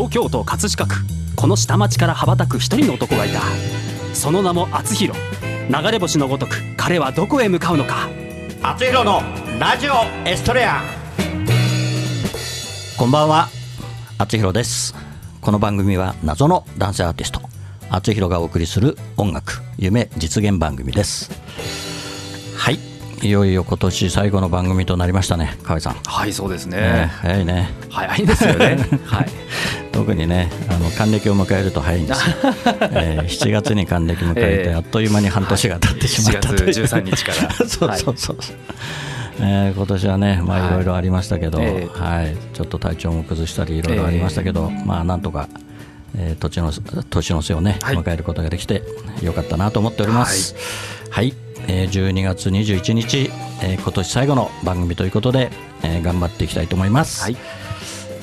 東京都葛飾区。この下町から羽ばたく一人の男がいた。その名も厚弘。流れ星のごとく彼はどこへ向かうのか。厚弘のラジオエストレア。こんばんは。厚弘です。この番組は謎の男性アーティスト厚弘がお送りする音楽夢実現番組です。はいいよいよ今年最後の番組となりましたね河合さん。はいそうですね。ね早いね。早いですよね。はい。特にねあの還暦を迎えると早いんですよ、えー、7月に還暦迎えて、えー。あっという間に半年が経ってしまったという、7月13日から。そうそうそう、えー今年はね、まあ、はい。いろいろありましたけど、えはい。ちょっと体調も崩したりいろいろありましたけど、まあなんとか、えー、年の年の瀬をね、はい。迎えることができてよかったなと思っております。はい、えー12月21日、えー今年最後の番組ということで、えー頑張っていきたいと思います。はい。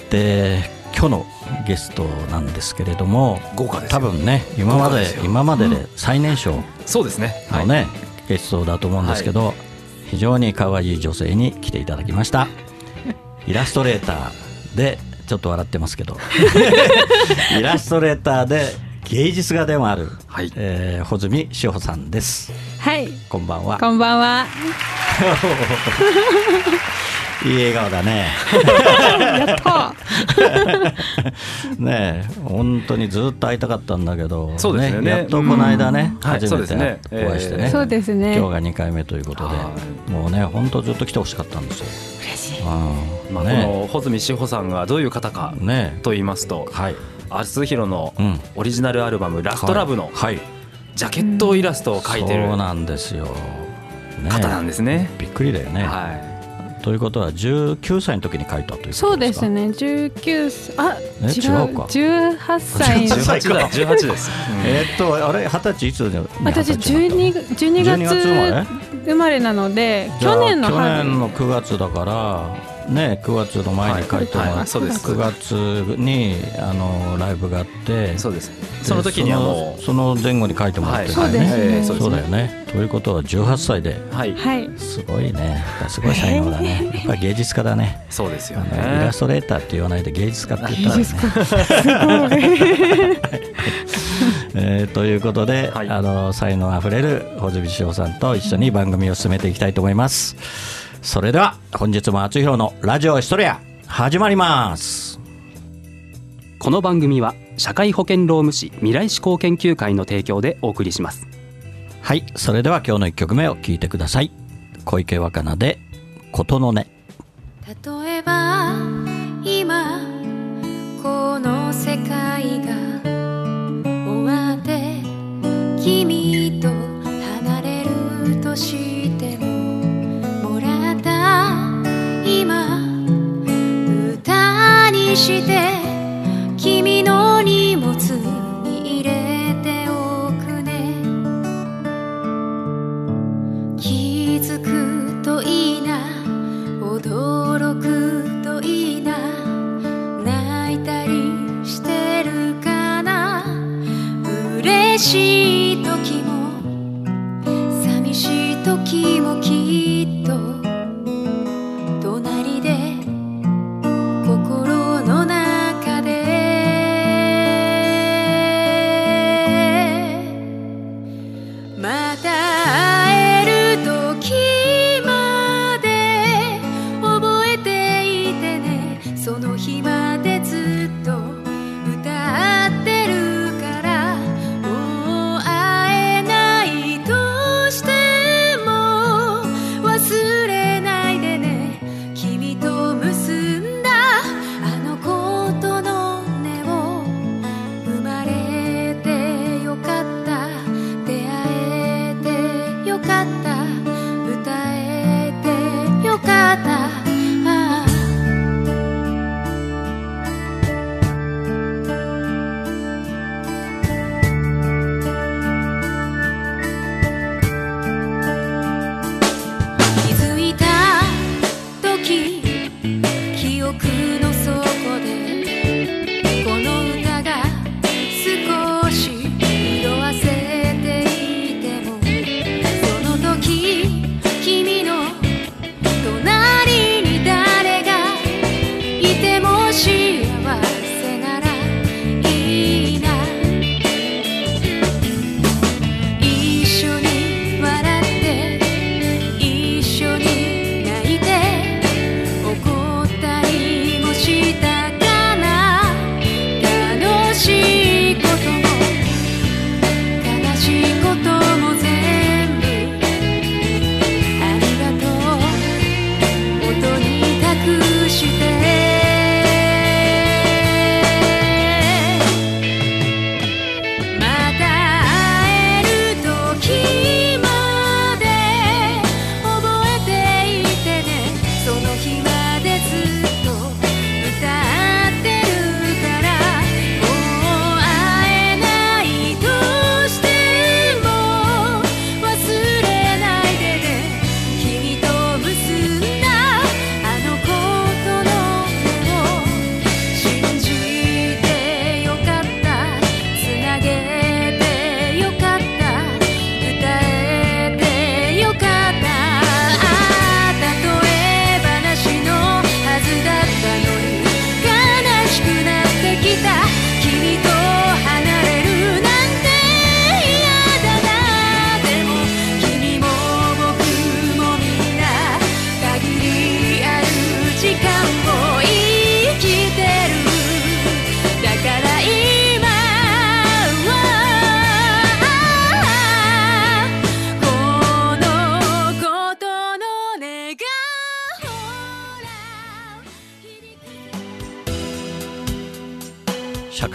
で今日のゲストなんですけれども豪華ですよ。多分ね今まで今までで最年少そうですね。のね、ゲストだと思うんですけど、非常に可愛い女性に来ていただきました。イラストレーターでちょっと笑ってますけど。イラストレーターで芸術家でもある、はい。えー穂積志保さんですはい、こんばんは。こんばんは。いい笑顔だね。やった。ねえ本当にずっと会いたかったんだけどそうですよね。やっとこの間ね、うん。はい初めてそうですね。お会いしてね、えー。そうですね。今日が2回目ということで、はもうね本当ずっと来てほしかったんですよ。嬉しい。うん。まあ、こねの穂積志保さんがどういう方かねと言いますとはい、厚弘のうん。オリジナルアルバム「ラストラブのはい、ジャケットイラストを描いてるそうなんですよ、ね方なんですね。びっくりだよね、はということは19歳の時に書いたということですか？そうですね。十九歳、あ、え違う違うか？十八い。歳。18だ18です。えーっとあれ二十歳いつで私十二十二12月生まれ？月生まれなので、去年の去年春。の9月だからね9月の前に書いてもらって、はい。はい。そうです。9月にあのライブがあってそうです。その時にはもそのその前後に書いてもらってるね、はい。そうだよね。ということは18歳で。うはい。はい。すごいね。すごい才能だね。やっぱり芸術家だね。そうですよあのイねラス。トレーターって言わないで芸術家って言ったらね。いい。ですか。えーということで、はい。あの才能あふれる穂積志保さんと一緒に番組を進めていきたいと思いますそれでは本日も厚弘のラジオエストレア始まります。この番組は社会保険労務士未来志向研究会の提供でお送りします。はいそれでは今日の1曲目を聴いてください。小池若菜で「琴の音」例えば今この世界が終わって君として君の荷物に入れておくね。気づくといいな驚くといいな泣いたりしてるかな。嬉しい時も寂しい時も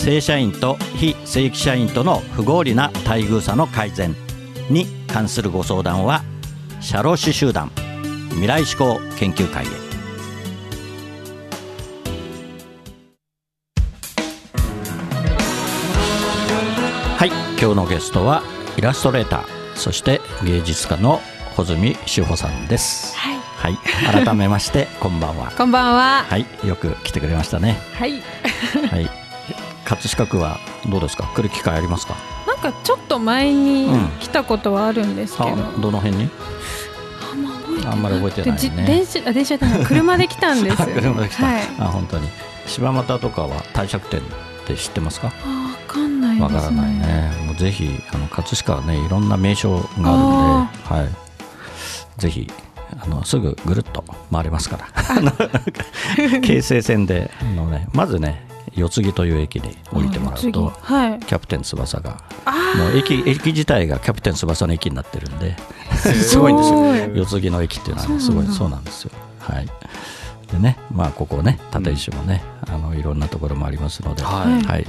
正社員と非正規社員との不合理な待遇差の改善に関するご相談は社労士集団未来志向研究会へ。はい今日のゲストはイラストレーターそして芸術家の穂積志保さんです。はい。はい改めましてこんばんは。こんばんは。はいよく来てくれましたね。はい。はい葛飾区はどうですか？来る機会ありますか？なんかちょっと前にうん。来たことはあるんですけど、あどの辺に？あんまり覚えてないね。電車あ電車じゃない車で来たんです 車で来た、はい。あ本当に。柴又とかは帝釈天って知ってますか？あわかんないですね。わからないね。もうぜひあの葛飾はねいろんな名所があるんで、はい、ぜひあのすぐぐるっと回れますから。京成線であの、ね、まずね四つ木という駅に降りてもらう次とはい。キャプテン翼があもう駅駅自体がキャプテン翼の駅になってるんで すごいんですよ。四つ木の駅っていうのは、ね、すごいそうなんですよ。はい。でねまあここね立石もね、あのいろんなところもありますのでははい。はい、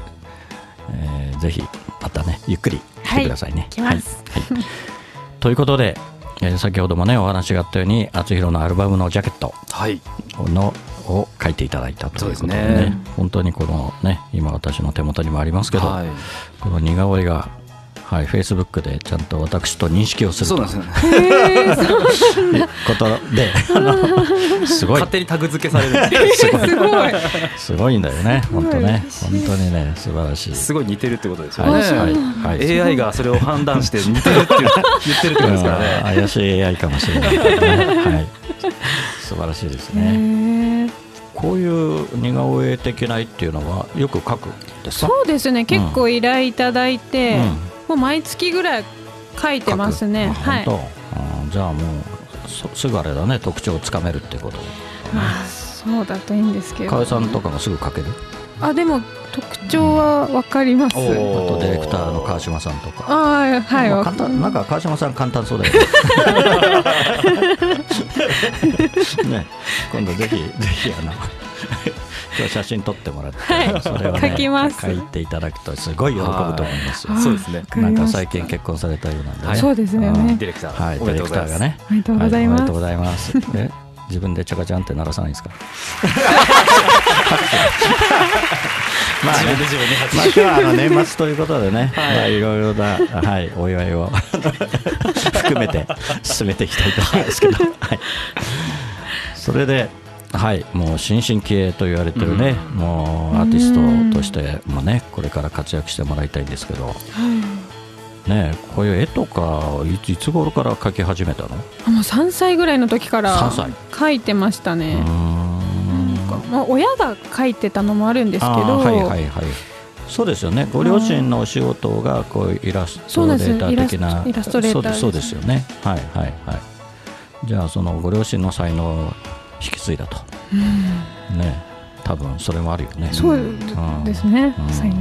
えーぜひまたねゆっくり来てくださいね、来ますはい。はい。ということで、えー先ほどもねお話があったように厚弘のアルバムのジャケットはい。のを書いていただいたということでねね。本当にこのね今私の手元にもありますけど、はい。この似顔絵が、はい、フェイスブックでちゃんと私と認識をすると。いうことで、あ のすごい。勝手にタグ付けされる。んですすごい。すごいんだよね、本当ね、本当にね、素晴らしい。すごい似てるってことですよはい、ね、はい、はい。AI がそれを判断して似てるって言ってるってことですかね。怪しい AI かもしれないね。はい。素晴らしいですへね。ーこういう似顔絵的な絵っていうのはよく描く。そうですね。結構依頼いただいて、うん。もう毎月ぐらい書いてますね。はい。じゃあもうそすぐあれだね。特徴をつかめるってこと。まあそうだといいんですけど。川合さんとかもすぐ描ける？あでも特徴はわかります、あとディレクターの川島さんとか。ああはいわまあ簡単なんか川島さん簡単そうだよね。ね、今度ぜひぜひあの今日写真撮ってもらって、はい。それをね書きます。書いていただくとすごい喜ぶと思いますそうですね。なんかました。最近結婚されたようなんでね。はいそうですようん。ねディレクター、はい、ディレクターがね。おめでとうございます。はおめでとうございます。え自分でちゃかちゃんって鳴らさないんですか？まあね、まあ今日はあの年末ということでね、まあいろいろなはいお祝いを 含めて進めていきたいと思いますけど、はい。それで。はい、もう新進気鋭と言われてるね、もうアーティストとしてもね、これから活躍してもらいたいんですけど、ね、こういう絵とかいついつ頃から描き始めたの？あもう3歳ぐらいの時から3歳。書いてましたね。まあ、親が書いてたのもあるんですけど、はいはいはい。そうですよね。ご両親のお仕事がこうイラストレーター的な。イラストレーターそうですよね。はいはいはい。じゃあそのご両親の才能を引き継いだと。ね多分それもあるよね。そうですね、うん。才能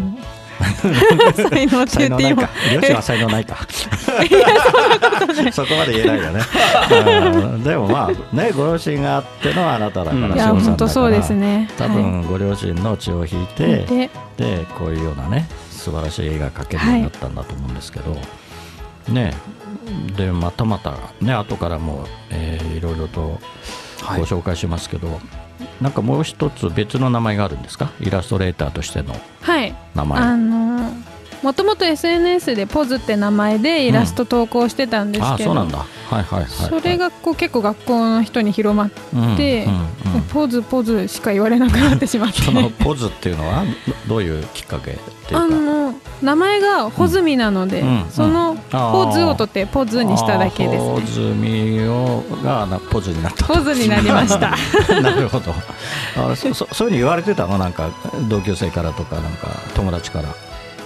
才能って言って今才能ないか。両親は才能ない。かそこまで言えないよね。うん。でもまあねご両親があってのあなただから、うんいや本当そうですね。多分ご両親の血を引いて、はい、ででこういうようなね素晴らしい絵が描けるようになったんだと思うんですけど、ね。でまたまたね後からも、えーいろいろとはい。ご紹介しますけど、なんかもう一つ別の名前があるんですか？イラストレーターとしてのはい。名前。あのもともと SNS でポズって名前でイラスト投稿してたんですあけど、そうなんだ。はいはいはい、はい、それがこう結構学校の人に広まって、うんうんうん。ポズポズしか言われなくなってしまって。そのポズっていうのはどどういうきっかけっていうあかの名前が穂積なので、うんそのポズを取ってポズにしただけですね。あーポズミをがなポズになったポズになりました。なるほど。あそそそういうふうに言われてたの？なんか同級生からとかなんか友達から。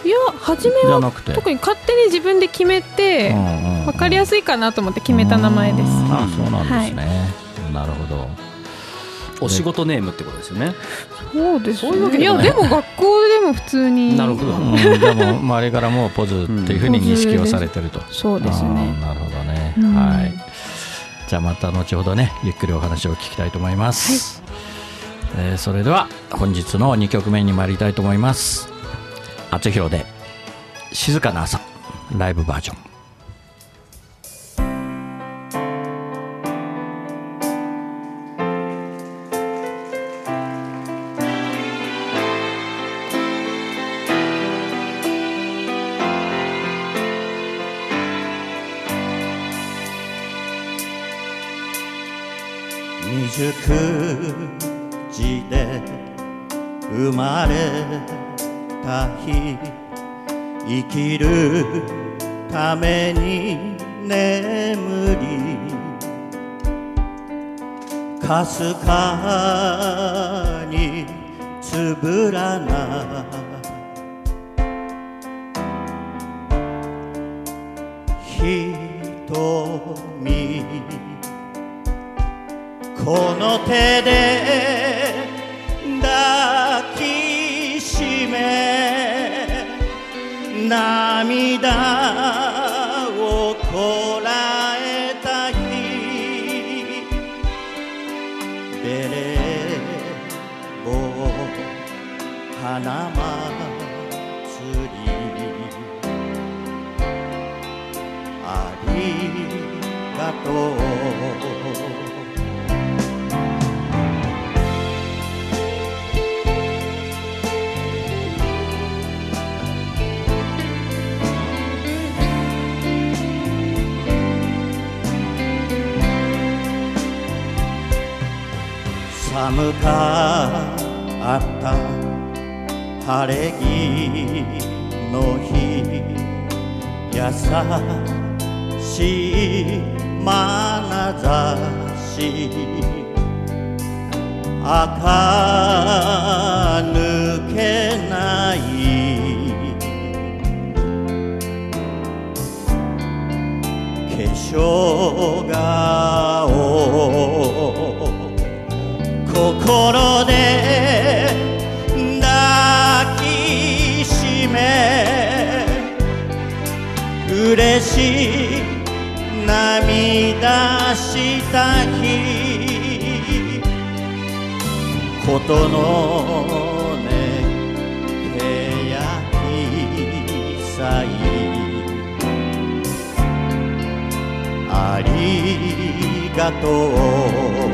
いや初めは特に勝手に自分で決めて分分かりやすいかなと思って決めた名前です。あそうなんですね、なるほどお仕事ネームってことですよね。そうですいやでも学校でも普通に。なるほど。うん、でも周りからもうポズっていうふうに認識をされてると、そうですね。なるほどね、うん。はい。じゃあまた後ほどねゆっくりお話を聞きたいと思います、えーそれでは本日の2曲目に参りたいと思います。厚弘で静かな朝ライブバージョンために眠りかすかにつぶらな瞳この手で抱きしめ涙寒かった。晴れ着の日優しい眼差し。垢抜けない化粧顔心で抱きしめ嬉しい涙した日ことのねけやひさいありがとう。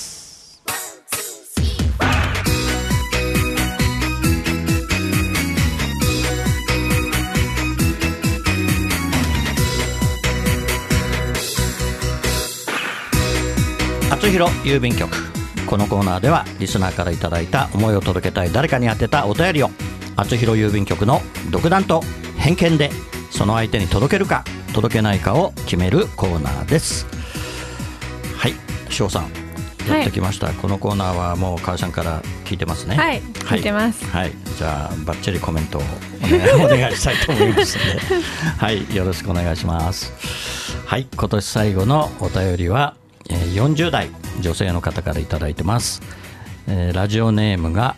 厚弘郵便局。このコーナーではリスナーからいただいた思いを届けたい誰かに宛てたお便りを厚弘郵便局の独断と偏見でその相手に届けるか届けないかを決めるコーナーです。はい翔さんやってきました、このコーナーはもう川合さんから聞いてますね。はい聞いてます。はい、じゃあバッチリコメントをお願いお願いしたいと思いますので。はいよろしくお願いします。はい今年最後のお便りは、えー40代女性の方からいただいてます、えーラジオネームが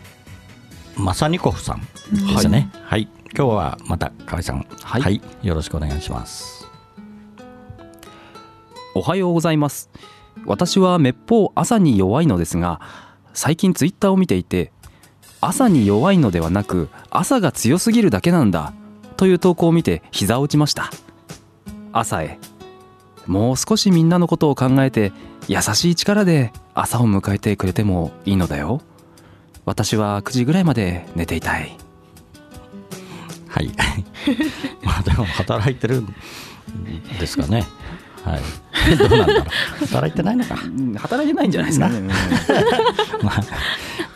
マサニコフさんですね。はい、今日はまた河合さん。はい。よろしくお願いします。おはようございます。私はめっぽう朝に弱いのですが最近ツイッターを見ていて朝に弱いのではなく朝が強すぎるだけなんだという投稿を見て膝を打ちました。朝へ。もう少しみんなのことを考えて優しい力で朝を迎えてくれてもいいのだよ。私は9時ぐらいまで寝ていたい。はい。まあでも働いてるんですかね。はい。どうなんだろう。働いてないのか。働いてないんじゃないですかね。まあ、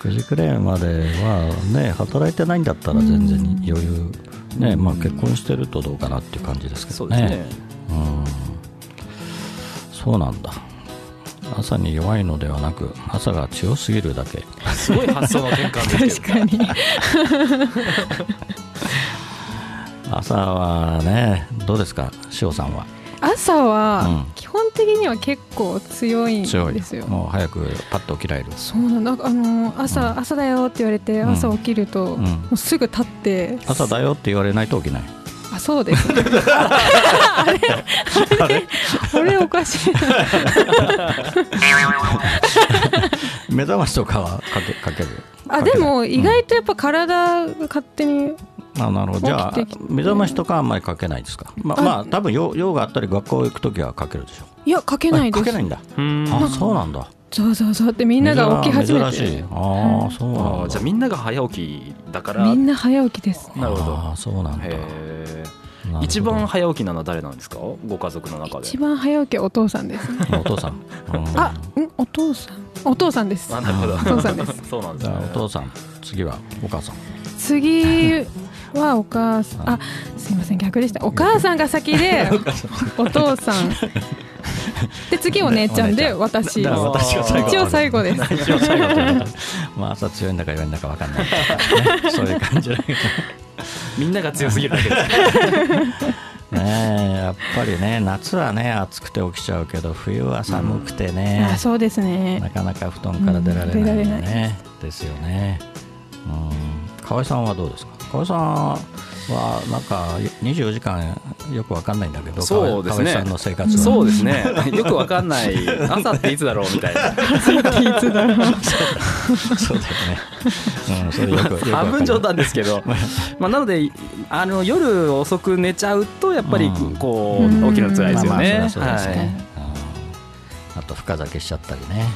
9時くらいまではね働いてないんだったら全然余裕、ねまあ、結婚してるとどうかなっていう感じですけどね。そうですね。うん。そうなんだ朝に弱いのではなく朝が強すぎるだけ。すごい発想の転換ですけど。確かに。朝はねどうですか？塩さんは。朝うん。は基本的には結構強いんですよ、もう早くパッと起きられる。そうなんだあの朝、朝だよって言われてん。朝起きると、うん。もうすぐ立って。朝だよって言われないと起きないあそうですね。あれ？あれ？これ？おかしい目覚ましとかはかけかけるあでも意外とやっぱ体が勝手にあなるほどじゃあ目覚ましとかあんまりかけないですかまあまあ多分用用があったり学校行く時はかけるでしょいやかけないですかけないんだうんあそうなんだそうそうそう。ってみんなが起き始め珍しい。てああそうなんだ。じゃあみんなが早起きだから。みんな早起きですなるほど。ああそうなんだ。一番早起きなのは誰なんですか？ご家族の中で。一番早起きはお父さんですね。お父さん。うん。あんお父さん。お父さんです。あなるほど。お父さんです。そうなんですね。お父さん次はお母さん。次はお母さん。あすいません逆でした。お母さんが先でお父さんで次お姉ちゃんで私一応最後です。一応最後まあ朝強いんだか弱いんだか分かんない。ねそういう感じだけど。みんなが強すぎるだけで。す ねえやっぱりね夏はね暑くて起きちゃうけど冬は寒くてね、あそうですね。なかなか布団から出られないようんですよね。うん。河合さんはどうですか？河合さんはなんか24時間よくわかんないんだけどそうですね。河合さんの生活は。そうですね。よくわかんない。朝っていつだろうみたいな。そうだよね、うん、それよく半分冗談ですけど、まあ、なのであの夜遅く寝ちゃうとやっぱりうん。こう起きるの辛いですよね。まあと深酒しちゃったりね。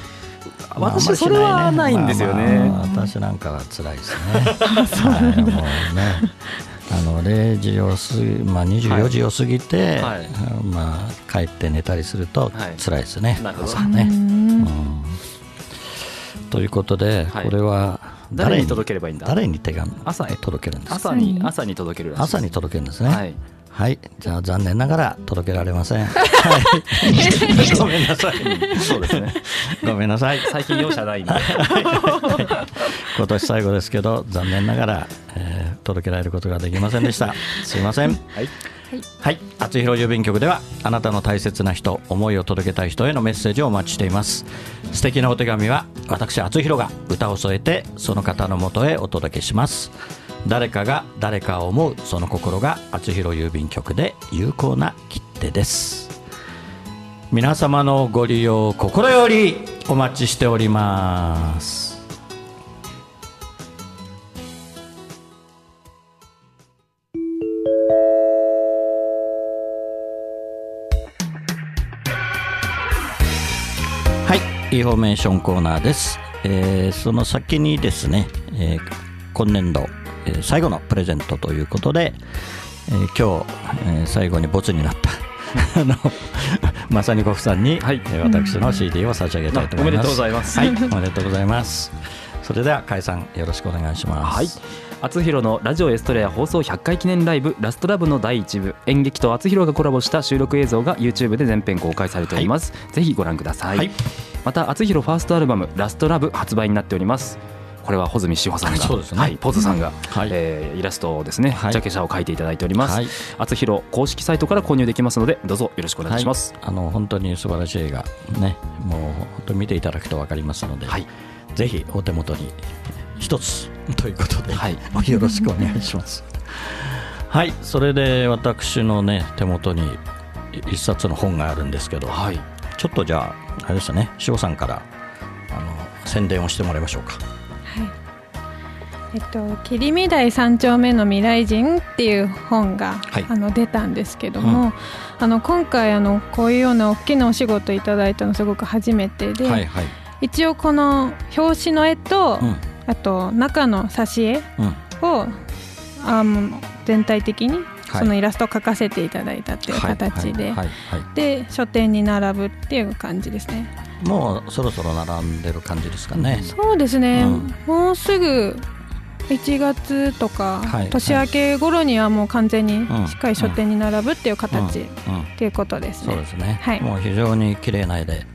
私まあそれはないんですよね。私なんかは辛いですね。はい、もうね。あの0時を過ぎ、まあ、24時を過ぎて、はい。まあ、帰って寝たりするとはい。辛いですね、なるほど。朝ね、うん。うん。ということで、はい。これは誰に届ければいいんだ？誰に手紙朝へ。届けるんですか？朝に朝に届けるらしいです。朝に届けるんですね。はい。はい、じゃあ残念ながら届けられません。はい、ごめんなさい。そうですね。ごめんなさい。最近容赦ないんで今年最後ですけど残念ながら、えー届けられることができませんでした。すいません。はい。はい。厚弘郵便局ではあなたの大切な人思いを届けたい人へのメッセージをお待ちしています。素敵なお手紙は私厚弘が歌を添えてその方のもとへお届けします誰かが誰かを思うその心が厚弘郵便局で有効な切手です皆様のご利用心よりお待ちしておりますはい、インフォメーションコーナーです。えーその先にですね、えー今年度、えー最後のプレゼントということで、えー今日、えー最後にボツになった あのまさにご夫さんに、はい。えー私の CD を差し上げたいと思います。あおめでとうございます。はい、おめでとうございます。それでは、かいさん、よろしくお願いします。はい。厚弘のラジオエストレア放送100回記念ライブラストラブの第1部。演劇と厚弘がコラボした収録映像が YouTube で全編公開されております、ぜひご覧ください、はい。また厚弘ファーストアルバム「ラストラブ発売になっておりますこれは穂積志保さんがね。はい、ポズさんが、はい。えーイラストをですね、はい。ジャケ写を描いていただいております、はい。厚弘公式サイトから購入できますのでどうぞよろしくお願いします、あの本当に素晴らしい映画ねもう本当に見ていただくと分かりますので、はい。ぜひお手元に一つということで、はい。よろしくお願いします。はい。それで私のね手元に一冊の本があるんですけど、はい。ちょっとじゃああれですね塩さんからあの宣伝をしてもらいましょうかえっと「切り台三丁目の未来人」っていう本が、はい。あの出たんですけども、あの今回あのこういうような大きなお仕事いただいたのすごく初めてで、はいはい。一応この表紙の絵と、うん。あと中の挿絵うん。をあの全体的にはい。そのイラストを描かせていただいたっていう形で、で書店に並ぶっていう感じですね。もうそろそろ並んでる感じですかね、そうですね、うん。もうすぐ1月とか、はい。年明け頃にはもう完全にうん。しっかり書店に並ぶっていう形っていうことですね。そうですね、はい。もう非常に綺麗な絵で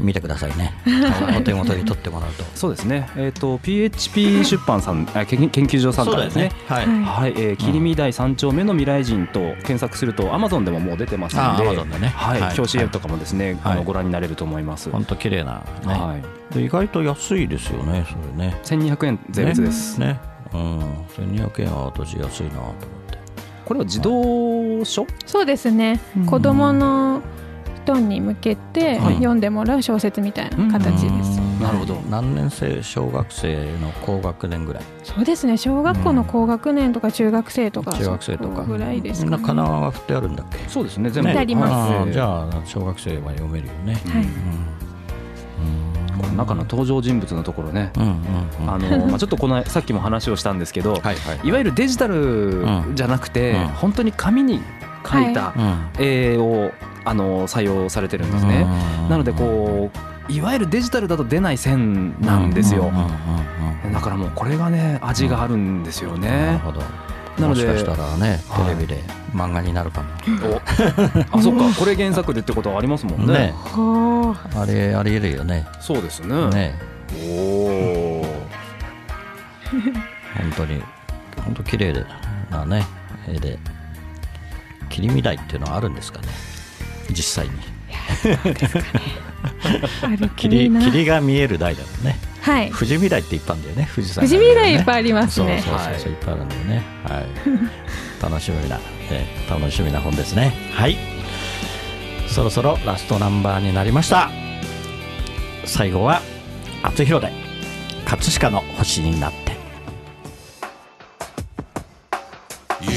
見てくださいね。お手元に取ってもらうと。そうですね。えっ、と PHP 出版さんあ研研究所さんからですね。はい、はい。はい、えー、切り身台三丁目の未来人と検索すると、アマゾンでももう出てますあので、ね。はい、はい。表紙絵とかもですね、あはい。のご覧になれると思います。本当綺麗なね、はい、で意外と安いですよねそれね。千二百円税別です。ね。ね。うん。1200円は私安いなと思って。これは児童書？そうですね、子供の人に向けてはい。読んでもらう小説みたいな形です。うん。なるほど。何年生？小学生の高学年ぐらい？そうですね。小学校の高学年とか中学生とか、中学生とか。ぐらいですみんなかね。金輪が振ってあるんだっけ？そうですね、全部。ねあります。じゃあ小学生は読めるよね、はい。うん。この中の登場人物のところね、あのまあちょっとこのさっきも話をしたんですけど、はいはいい。わゆるデジタルじゃなくて、うん。本当に紙に描いたうん。絵をあの採用されてるんですね。なのでこういわゆるデジタルだと出ない線なんですよ。だからもうこれがね味があるんですよなるね。ほど。なのでもしかしたらねはい。テレビで漫画になるかも、おあそっか。これ原作でってことはありますもんね。ね。あれありえるよね。そうですね。ね。おお。本当に本当綺麗なね絵で。切り身台っていうのはあるんですかね実際に。ある切りな。霧が見える台だもんね。はい。富士見台っていっぱいあるんだよね富士山富士見台いっぱいありますね。そうそうそうそうい。っぱいあるんだよね。はい。楽しみな、え楽しみな本ですね。はい。そろそろラストナンバーになりました。最後は厚弘で葛飾の星になって。夕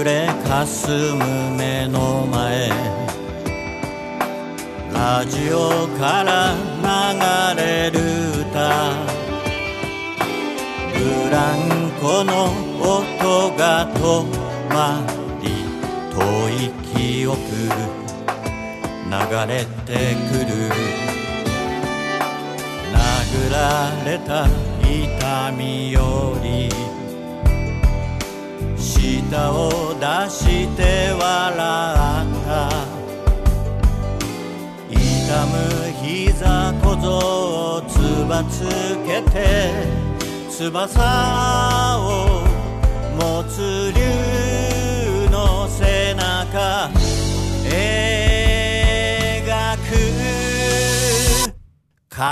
暮れかすむ目の前ラジオから流れる歌。ブランコの音が止まり遠い記憶流れてくる。殴られた痛みより舌を出して笑っ膝小僧つばつけて翼を持つ竜の背中。描く。葛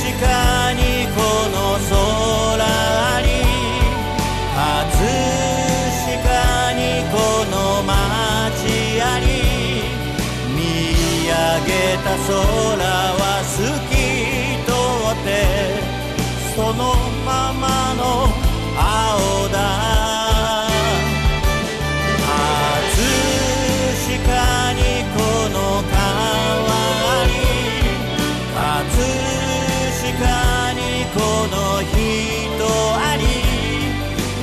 飾にこの空に。葛は透き通ってそのままの青だ葛飾にこの川に葛飾にこの人あり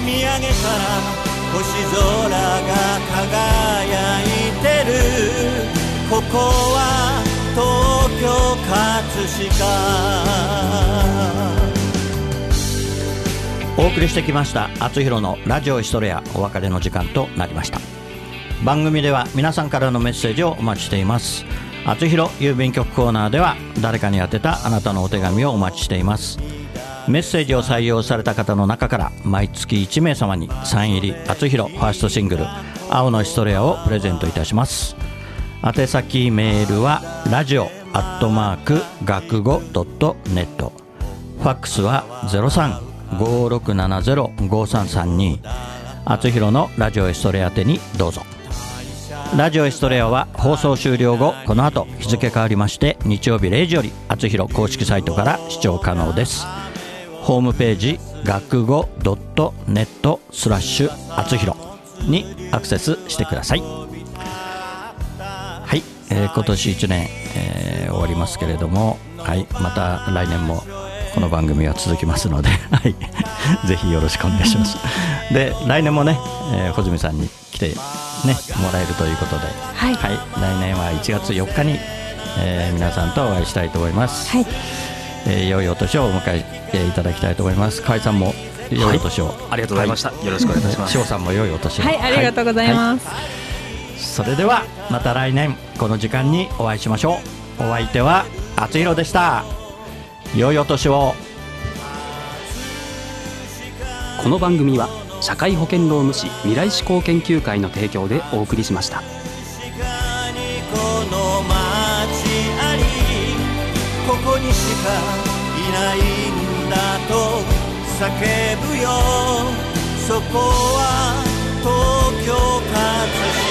見上げたら星空が輝いてる。ここは東京葛飾。お送りしてきました「あつひろのラジオヒストレア」お別れの時間となりました。番組では皆さんからのメッセージをお待ちしています。厚弘郵便局コーナーでは誰かに宛てたあなたのお手紙をお待ちしています。メッセージを採用された方の中から毎月1名様にサイン入り厚弘ファーストシングル「青のヒストレア」をプレゼントいたします。宛先メールはラジオアットマーク学語ドットネット。ファックスは0356705332厚弘のラジオエストレア宛にどうぞ。ラジオエストレアは放送終了後この後日付変わりまして日曜日0時より厚弘公式サイトから視聴可能です。ホームページ学語 .net スラッシュ厚弘にアクセスしてください、えー今年1年、えー終わりますけれども、はい、また来年もこの番組は続きますので、はい、ぜひよろしくお願いします。で来年もね、えー穂積さんに来て、ね、もらえるということで、はい。来年は1月4日に、えー皆さんとお会いしたいと思います、はい。えー良いお年をお迎ええーいただきたいと思います。河合さんも良いお年を、ありがとうございました。よろしくお願いします。翔さんも良いお年を。はいありがとうございます、それではまた来年この時間にお会いしましょう。お相手は厚弘でした。良いお年を。この番組は社会保険労務士未来志向研究会の提供でお送りしました。この街ありここにしかいないんだと叫ぶよ。そこは東京葛飾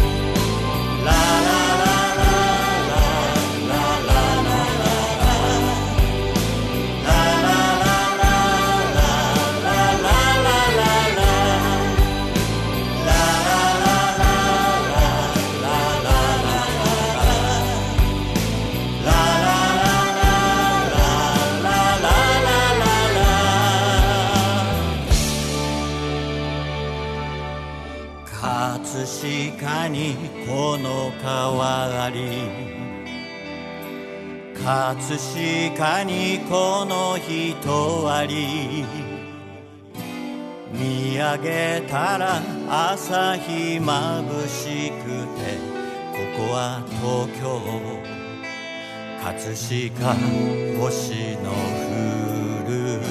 にこの川あり葛飾にこの人あり見上げたら朝日まぶしくてここは東京葛飾星の降る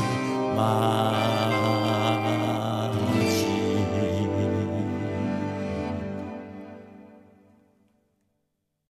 街